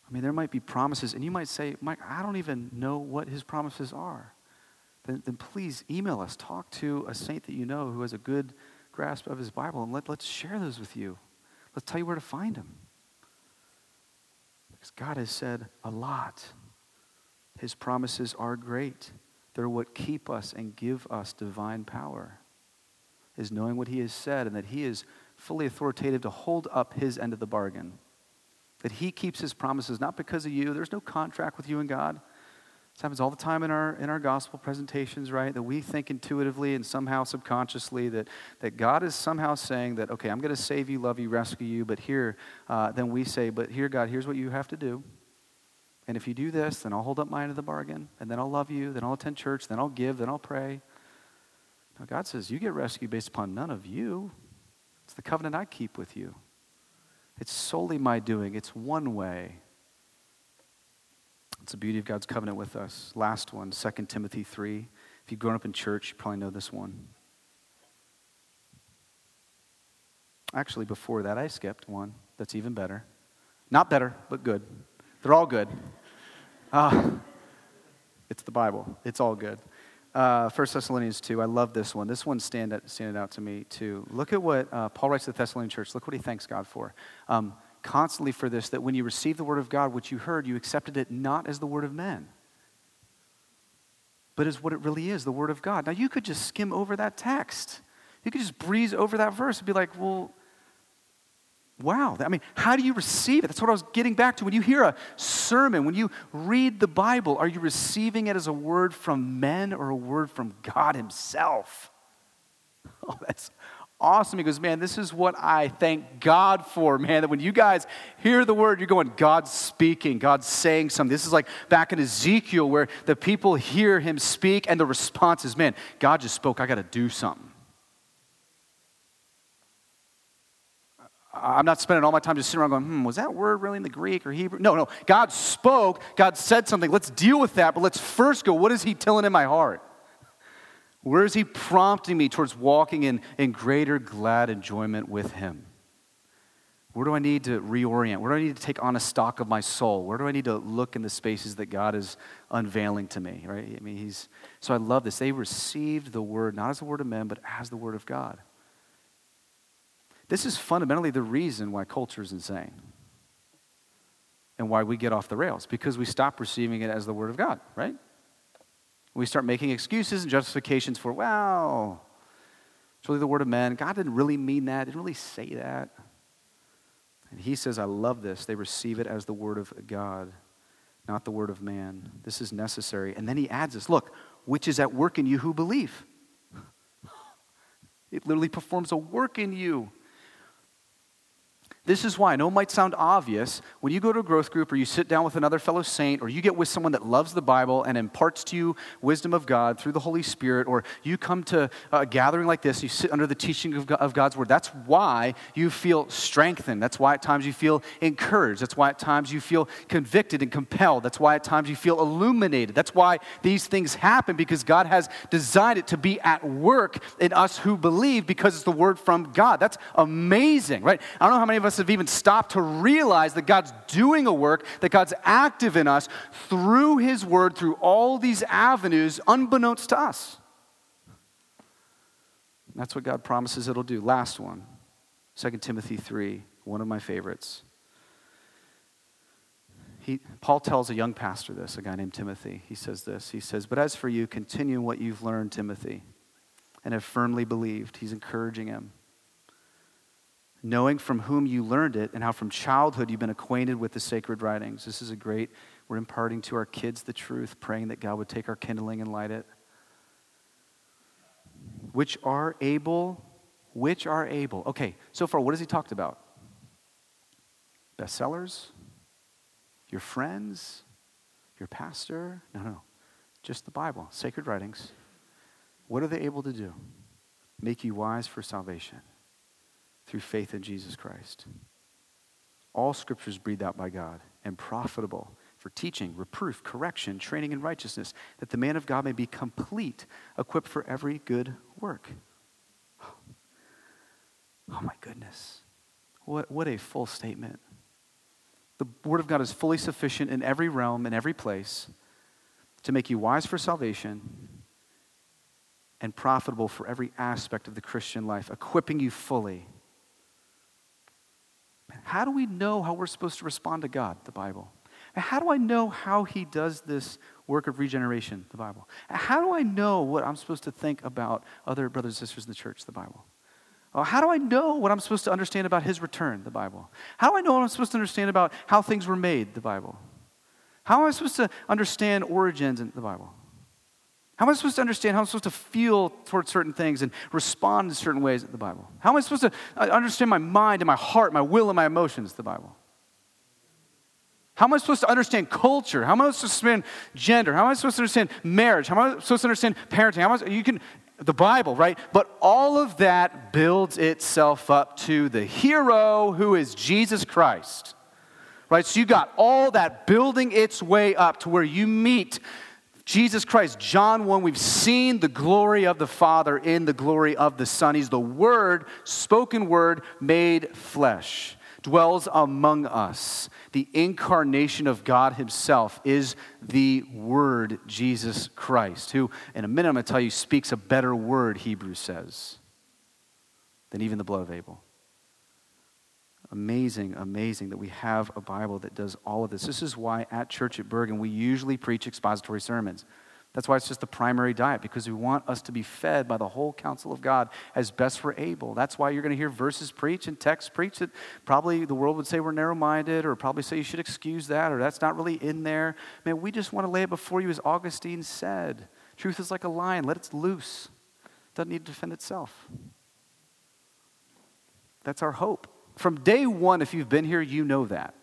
I mean, there might be promises, and you might say, Mike, I don't even know what his promises are. Then, then please email us. Talk to a saint that you know who has a good grasp of his Bible, and let, let's share those with you. Let's tell you where to find them. Because God has said a lot. His promises are great. They're what keep us and give us divine power, is knowing what He has said and that He is fully authoritative to hold up His end of the bargain. That He keeps His promises, not because of you. There's no contract with you and God. This happens all the time in our, in our gospel presentations, right? That we think intuitively and somehow subconsciously that, that God is somehow saying that, okay, I'm going to save you, love you, rescue you, but here, uh, then we say, but here, God, here's what you have to do. And if you do this, then I'll hold up my end of the bargain, and then I'll love you, then I'll attend church, then I'll give, then I'll pray. Now, God says, You get rescued based upon none of you. It's the covenant I keep with you. It's solely my doing, it's one way. It's the beauty of God's covenant with us. Last one, 2 Timothy 3. If you've grown up in church, you probably know this one. Actually, before that, I skipped one that's even better. Not better, but good. They're all good. Uh, it's the Bible, it's all good. Uh, 1 Thessalonians 2, I love this one. This one stand, out, standing out to me, too. Look at what uh, Paul writes to the Thessalonian church. Look what he thanks God for. Um, constantly for this, that when you received the word of God, which you heard, you accepted it not as the word of men but as what it really is the Word of God. Now, you could just skim over that text. You could just breeze over that verse and be like, well, wow. I mean, how do you receive it? That's what I was getting back to. When you hear a sermon, when you read the Bible, are you receiving it as a word from men or a word from God Himself? Oh, that's awesome. He goes, Man, this is what I thank God for, man. That when you guys hear the word, you're going, God's speaking, God's saying something. This is like back in Ezekiel where the people hear him speak, and the response is, Man, God just spoke. I got to do something. I'm not spending all my time just sitting around going, hmm, was that word really in the Greek or Hebrew? No, no. God spoke, God said something. Let's deal with that, but let's first go, what is He telling in my heart? Where is He prompting me towards walking in, in greater glad enjoyment with Him? Where do I need to reorient? Where do I need to take on a stock of my soul? Where do I need to look in the spaces that God is unveiling to me? Right? I mean, He's so I love this. They received the word not as the word of men, but as the word of God. This is fundamentally the reason why culture is insane and why we get off the rails because we stop receiving it as the word of God, right? We start making excuses and justifications for, well, it's really the word of men. God didn't really mean that, didn't really say that. And he says, I love this. They receive it as the word of God, not the word of man. This is necessary. And then he adds this look, which is at work in you who believe. It literally performs a work in you. This is why, I know it might sound obvious, when you go to a growth group or you sit down with another fellow saint or you get with someone that loves the Bible and imparts to you wisdom of God through the Holy Spirit, or you come to a gathering like this, you sit under the teaching of God's Word, that's why you feel strengthened. That's why at times you feel encouraged. That's why at times you feel convicted and compelled. That's why at times you feel illuminated. That's why these things happen because God has designed it to be at work in us who believe because it's the Word from God. That's amazing, right? I don't know how many of us us have even stopped to realize that God's doing a work, that God's active in us through His Word, through all these avenues, unbeknownst to us. That's what God promises it'll do. Last one 2 Timothy 3, one of my favorites. He, Paul tells a young pastor this, a guy named Timothy. He says this. He says, But as for you, continue what you've learned, Timothy, and have firmly believed. He's encouraging him knowing from whom you learned it and how from childhood you've been acquainted with the sacred writings. This is a great, we're imparting to our kids the truth, praying that God would take our kindling and light it. Which are able, which are able. Okay, so far, what has he talked about? Bestsellers? Your friends? Your pastor? No, no, just the Bible, sacred writings. What are they able to do? Make you wise for salvation through faith in Jesus Christ. All scriptures breathed out by God and profitable for teaching, reproof, correction, training in righteousness, that the man of God may be complete, equipped for every good work. Oh my goodness. What, what a full statement. The Word of God is fully sufficient in every realm, in every place, to make you wise for salvation and profitable for every aspect of the Christian life, equipping you fully how do we know how we're supposed to respond to God, the Bible? How do I know how He does this work of regeneration, the Bible? How do I know what I'm supposed to think about other brothers and sisters in the church, the Bible? Oh, how do I know what I'm supposed to understand about His return, the Bible? How do I know what I'm supposed to understand about how things were made, the Bible? How am I supposed to understand origins in the Bible? How am I supposed to understand how am I'm supposed to feel towards certain things and respond in certain ways in the Bible? How am I supposed to uh, understand my mind and my heart, my will and my emotions, the Bible? How am I supposed to understand culture? How am I supposed to understand gender? How am I supposed to understand marriage? How am I supposed to understand parenting? How am I, you can, the Bible, right? But all of that builds itself up to the hero who is Jesus Christ. right? So you got all that building its way up to where you meet Jesus Christ. John 1, we've seen the glory of the Father in the glory of the Son. He's the Word, spoken Word, made flesh, dwells among us. The incarnation of God Himself is the Word, Jesus Christ, who, in a minute, I'm going to tell you, speaks a better word, Hebrews says, than even the blood of Abel amazing, amazing that we have a Bible that does all of this. This is why at Church at Bergen we usually preach expository sermons. That's why it's just the primary diet, because we want us to be fed by the whole counsel of God as best we're able. That's why you're going to hear verses preach and texts preach that probably the world would say we're narrow minded, or probably say you should excuse that, or that's not really in there. Man, we just want to lay it before you, as Augustine said. Truth is like a lion, let it loose. It doesn't need to defend itself. That's our hope. From day one, if you've been here, you know that.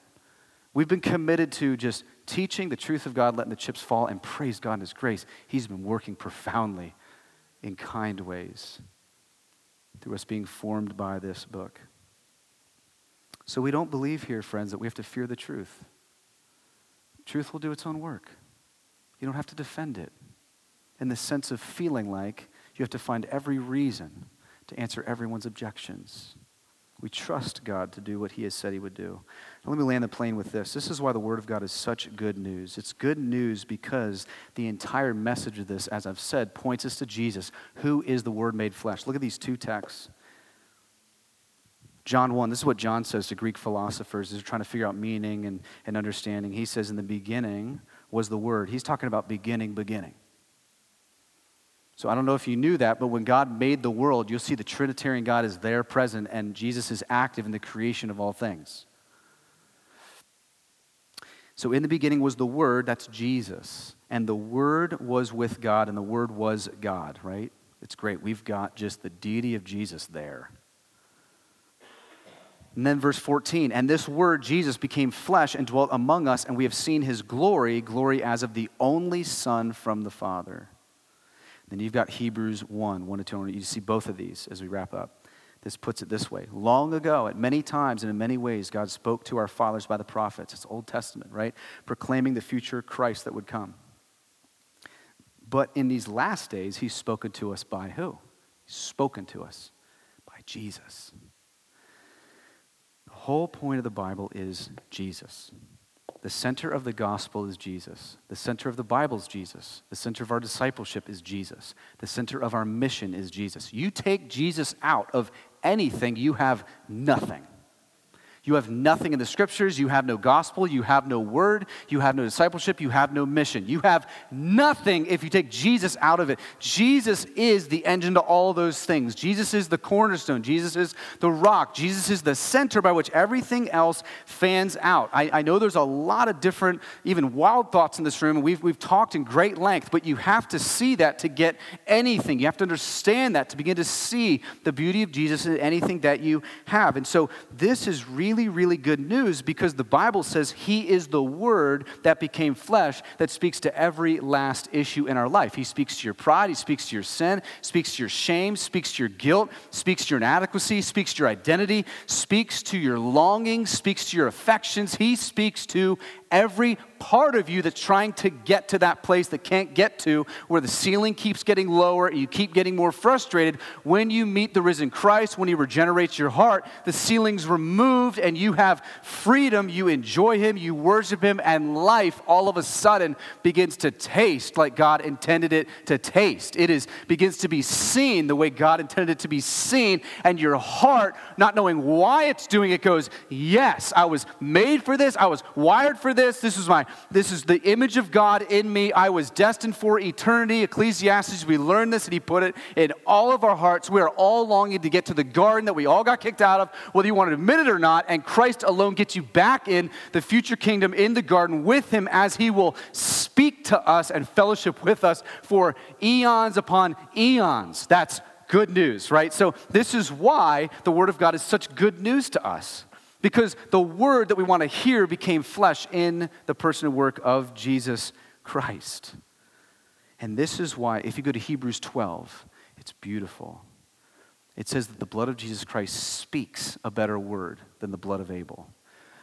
We've been committed to just teaching the truth of God, letting the chips fall, and praise God in His grace. He's been working profoundly in kind ways through us being formed by this book. So we don't believe here, friends, that we have to fear the truth. Truth will do its own work. You don't have to defend it in the sense of feeling like you have to find every reason to answer everyone's objections. We trust God to do what He has said He would do. Now, let me land the plane with this. This is why the Word of God is such good news. It's good news because the entire message of this, as I've said, points us to Jesus, who is the Word made flesh. Look at these two texts. John 1, this is what John says to Greek philosophers as they're trying to figure out meaning and, and understanding. He says, In the beginning was the Word. He's talking about beginning, beginning. So I don't know if you knew that, but when God made the world, you'll see the Trinitarian God is there present, and Jesus is active in the creation of all things. So in the beginning was the Word, that's Jesus. And the Word was with God, and the Word was God, right? It's great. We've got just the deity of Jesus there. And then verse 14, and this word, Jesus, became flesh and dwelt among us, and we have seen his glory, glory as of the only Son from the Father. Then you've got Hebrews 1, 1 to 2. You see both of these as we wrap up. This puts it this way Long ago, at many times and in many ways, God spoke to our fathers by the prophets. It's Old Testament, right? Proclaiming the future Christ that would come. But in these last days, He's spoken to us by who? He's spoken to us by Jesus. The whole point of the Bible is Jesus. The center of the gospel is Jesus. The center of the Bible is Jesus. The center of our discipleship is Jesus. The center of our mission is Jesus. You take Jesus out of anything, you have nothing. You have nothing in the scriptures. You have no gospel. You have no word. You have no discipleship. You have no mission. You have nothing if you take Jesus out of it. Jesus is the engine to all those things. Jesus is the cornerstone. Jesus is the rock. Jesus is the center by which everything else fans out. I, I know there's a lot of different, even wild thoughts in this room, and we've, we've talked in great length, but you have to see that to get anything. You have to understand that to begin to see the beauty of Jesus in anything that you have. And so this is really really, really good news because the Bible says He is the Word that became flesh that speaks to every last issue in our life. He speaks to your pride, He speaks to your sin, speaks to your shame, speaks to your guilt, speaks to your inadequacy, speaks to your identity, speaks to your longing, speaks to your affections. He speaks to every part of you that's trying to get to that place that can't get to, where the ceiling keeps getting lower and you keep getting more frustrated. When you meet the risen Christ, when He regenerates your heart, the ceiling's removed and you have freedom. You enjoy Him, you worship Him, and life all of a sudden begins to taste like God intended it to taste. It is begins to be seen the way God intended it to be seen, and your heart, not knowing why it's doing it, goes, Yes, I was made for this, I was wired for this, this is my this is the image of God in me. I was destined for eternity. Ecclesiastes, we learned this and he put it in all of our hearts. We are all longing to get to the garden that we all got kicked out of, whether you want to admit it or not. And Christ alone gets you back in the future kingdom in the garden with him as he will speak to us and fellowship with us for eons upon eons. That's good news, right? So, this is why the Word of God is such good news to us because the word that we want to hear became flesh in the person and work of Jesus Christ. And this is why, if you go to Hebrews 12, it's beautiful. It says that the blood of Jesus Christ speaks a better word than the blood of Abel.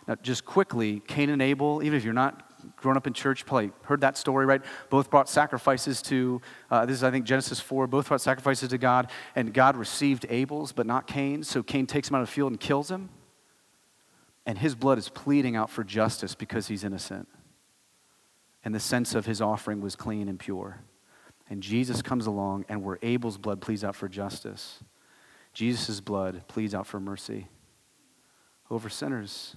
Now, just quickly, Cain and Abel, even if you're not grown up in church, probably heard that story, right? Both brought sacrifices to, uh, this is, I think, Genesis 4, both brought sacrifices to God, and God received Abel's, but not Cain's. So Cain takes him out of the field and kills him. And his blood is pleading out for justice because he's innocent. And the sense of his offering was clean and pure. And Jesus comes along, and where Abel's blood pleads out for justice, Jesus' blood pleads out for mercy over sinners.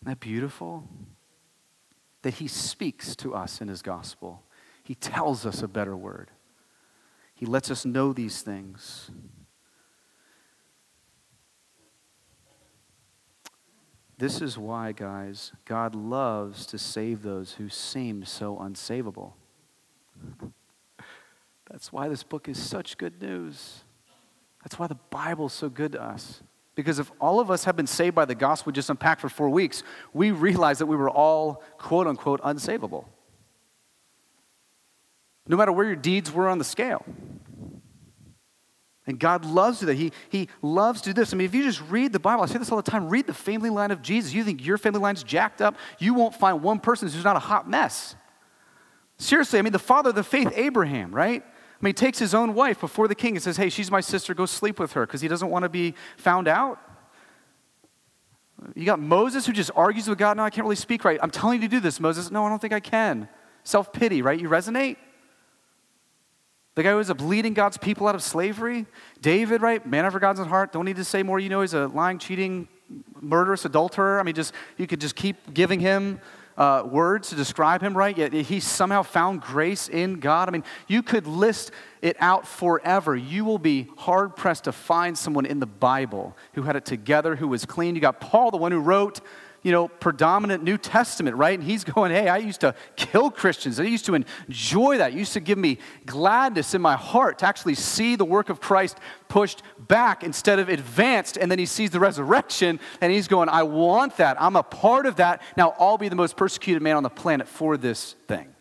Isn't that beautiful? that he speaks to us in his gospel. He tells us a better word. He lets us know these things. This is why, guys, God loves to save those who seem so unsavable. That's why this book is such good news. That's why the Bible's so good to us. Because if all of us have been saved by the gospel just unpacked for four weeks, we realize that we were all, quote unquote, unsavable. No matter where your deeds were on the scale. And God loves to do that. He, he loves to do this. I mean, if you just read the Bible, I say this all the time read the family line of Jesus. You think your family line's jacked up, you won't find one person who's not a hot mess. Seriously, I mean, the father of the faith, Abraham, right? I mean, he takes his own wife before the king and says, Hey, she's my sister, go sleep with her because he doesn't want to be found out. You got Moses who just argues with God, No, I can't really speak right. I'm telling you to do this, Moses. No, I don't think I can. Self pity, right? You resonate? The guy who ends up leading God's people out of slavery. David, right? Man after God's heart. Don't need to say more. You know, he's a lying, cheating, murderous adulterer. I mean, just you could just keep giving him uh, words to describe him, right? Yet he somehow found grace in God. I mean, you could list it out forever. You will be hard pressed to find someone in the Bible who had it together, who was clean. You got Paul, the one who wrote you know, predominant New Testament, right? And he's going, hey, I used to kill Christians. I used to enjoy that. It used to give me gladness in my heart to actually see the work of Christ pushed back instead of advanced. And then he sees the resurrection and he's going, I want that. I'm a part of that. Now I'll be the most persecuted man on the planet for this thing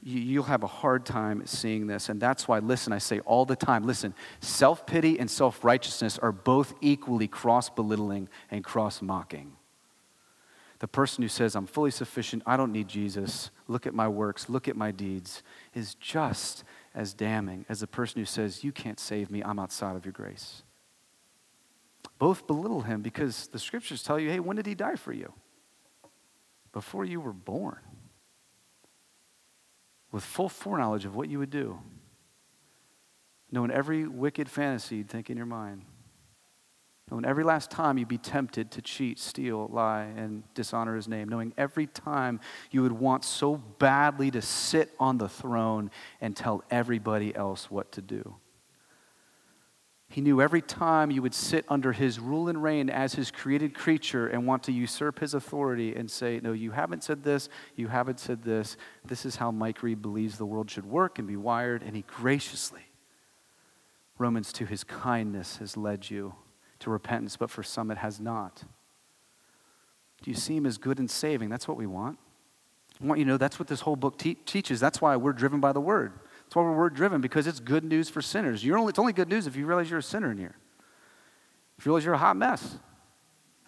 you'll have a hard time seeing this. And that's why, listen, I say all the time listen, self pity and self righteousness are both equally cross belittling and cross mocking. The person who says, I'm fully sufficient, I don't need Jesus, look at my works, look at my deeds, is just as damning as the person who says, You can't save me, I'm outside of your grace. Both belittle him because the scriptures tell you, hey, when did he die for you? Before you were born with full foreknowledge of what you would do, knowing every wicked fantasy you'd think in your mind, knowing every last time you'd be tempted to cheat, steal, lie, and dishonor his name, knowing every time you would want so badly to sit on the throne and tell everybody else what to do. He knew every time you would sit under his rule and reign as his created creature and want to usurp his authority and say, No, you haven't said this, you haven't said this. This is how Mike Reed believes the world should work and be wired. And he graciously, Romans 2, his kindness has led you to repentance, but for some it has not. Do you see him as good and saving? That's what we want. I want you to know that's what this whole book te- teaches. That's why we're driven by the word. That's why we're word driven, because it's good news for sinners. You're only, it's only good news if you realize you're a sinner in here. If you realize you're a hot mess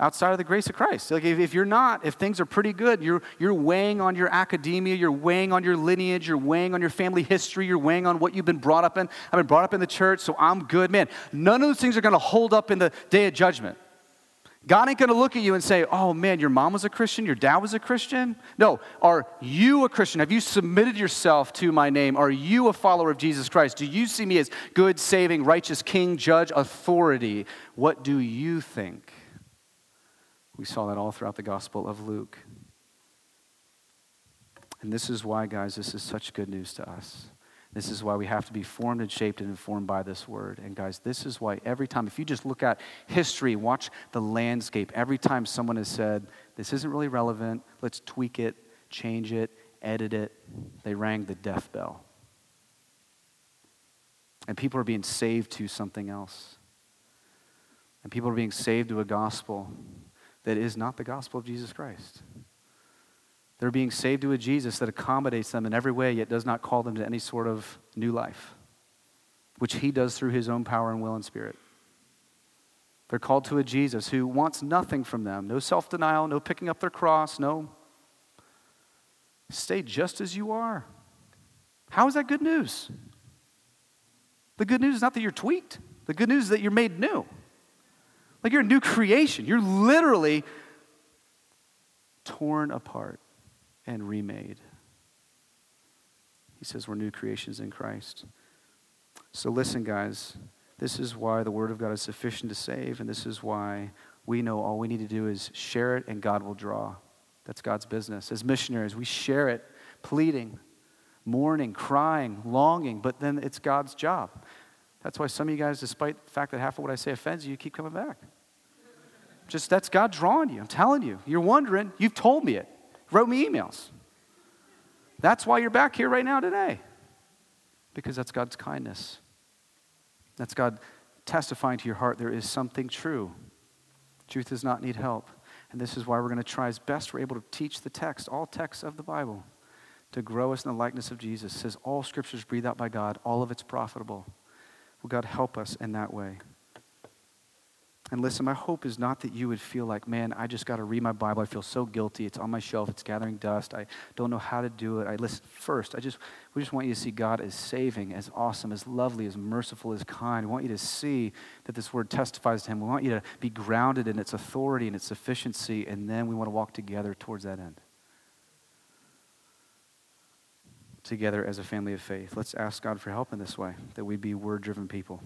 outside of the grace of Christ. Like if, if you're not, if things are pretty good, you're, you're weighing on your academia, you're weighing on your lineage, you're weighing on your family history, you're weighing on what you've been brought up in. I've been brought up in the church, so I'm good. Man, none of those things are going to hold up in the day of judgment. God ain't going to look at you and say, oh man, your mom was a Christian, your dad was a Christian. No, are you a Christian? Have you submitted yourself to my name? Are you a follower of Jesus Christ? Do you see me as good, saving, righteous king, judge, authority? What do you think? We saw that all throughout the Gospel of Luke. And this is why, guys, this is such good news to us. This is why we have to be formed and shaped and informed by this word. And guys, this is why every time, if you just look at history, watch the landscape, every time someone has said, this isn't really relevant, let's tweak it, change it, edit it, they rang the death bell. And people are being saved to something else. And people are being saved to a gospel that is not the gospel of Jesus Christ. They're being saved to a Jesus that accommodates them in every way, yet does not call them to any sort of new life, which he does through his own power and will and spirit. They're called to a Jesus who wants nothing from them no self denial, no picking up their cross, no. Stay just as you are. How is that good news? The good news is not that you're tweaked, the good news is that you're made new. Like you're a new creation. You're literally torn apart and remade. He says we're new creations in Christ. So listen, guys. This is why the Word of God is sufficient to save, and this is why we know all we need to do is share it and God will draw. That's God's business. As missionaries, we share it, pleading, mourning, crying, longing, but then it's God's job. That's why some of you guys, despite the fact that half of what I say offends you, you keep coming back. Just that's God drawing you. I'm telling you. You're wondering, you've told me it. Wrote me emails. That's why you're back here right now today. Because that's God's kindness. That's God testifying to your heart there is something true. Truth does not need help. And this is why we're going to try as best we're able to teach the text, all texts of the Bible, to grow us in the likeness of Jesus. It says all scriptures breathed out by God, all of it's profitable. Will God help us in that way? And listen, my hope is not that you would feel like, man, I just got to read my Bible. I feel so guilty. It's on my shelf. It's gathering dust. I don't know how to do it. I listen first. I just, we just want you to see God as saving, as awesome, as lovely, as merciful, as kind. We want you to see that this word testifies to Him. We want you to be grounded in its authority and its sufficiency, and then we want to walk together towards that end. Together as a family of faith. Let's ask God for help in this way, that we be word driven people.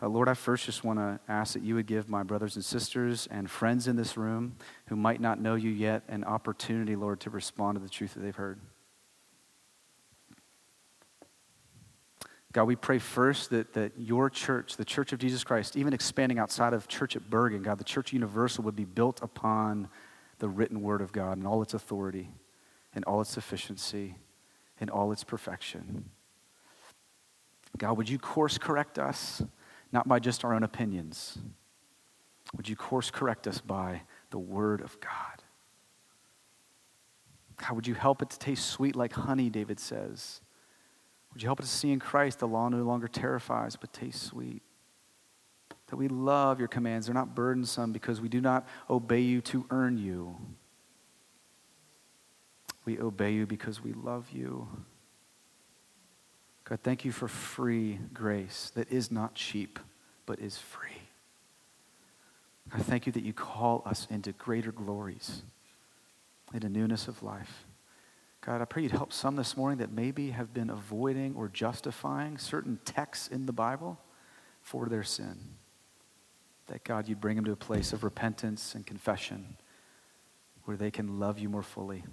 Uh, Lord, I first just want to ask that you would give my brothers and sisters and friends in this room who might not know you yet an opportunity, Lord, to respond to the truth that they've heard. God, we pray first that, that your church, the church of Jesus Christ, even expanding outside of church at Bergen, God, the church universal would be built upon the written word of God and all its authority and all its sufficiency and all its perfection. God, would you course correct us? not by just our own opinions. Would you course correct us by the Word of God? How would you help it to taste sweet like honey, David says? Would you help us to see in Christ the law no longer terrifies but tastes sweet? That we love your commands. They're not burdensome because we do not obey you to earn you. We obey you because we love you. God, thank you for free grace that is not cheap, but is free. I thank you that you call us into greater glories, into newness of life. God, I pray you'd help some this morning that maybe have been avoiding or justifying certain texts in the Bible for their sin. That, God, you'd bring them to a place of repentance and confession where they can love you more fully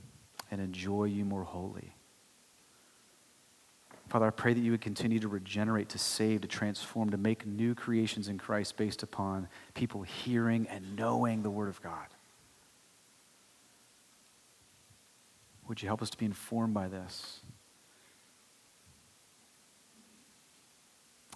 and enjoy you more wholly. Father, I pray that you would continue to regenerate, to save, to transform, to make new creations in Christ based upon people hearing and knowing the Word of God. Would you help us to be informed by this?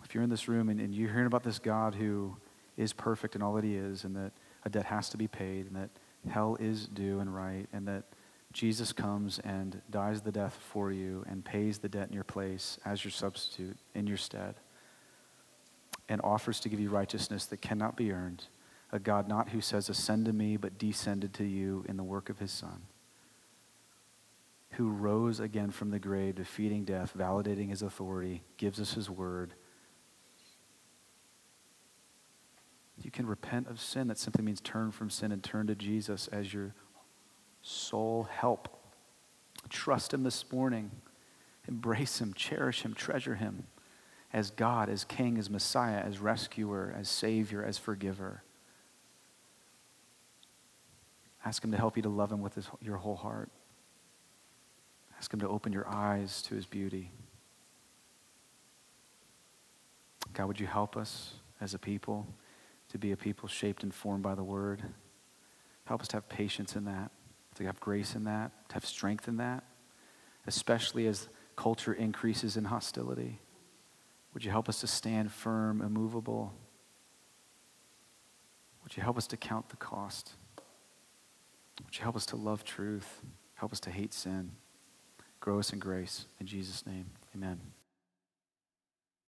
If you're in this room and, and you're hearing about this God who is perfect in all that he is, and that a debt has to be paid, and that hell is due and right, and that Jesus comes and dies the death for you and pays the debt in your place as your substitute in your stead and offers to give you righteousness that cannot be earned. A God not who says, Ascend to me, but descended to you in the work of his Son, who rose again from the grave, defeating death, validating his authority, gives us his word. You can repent of sin. That simply means turn from sin and turn to Jesus as your sole help. Trust Him this morning. Embrace Him, cherish Him, treasure Him as God, as King, as Messiah, as rescuer, as Savior, as forgiver. Ask Him to help you to love Him with his, your whole heart. Ask Him to open your eyes to His beauty. God, would you help us as a people to be a people shaped and formed by the Word? Help us to have patience in that to have grace in that, to have strength in that, especially as culture increases in hostility. Would you help us to stand firm, immovable? Would you help us to count the cost? Would you help us to love truth? Help us to hate sin. Grow us in grace. In Jesus' name, amen.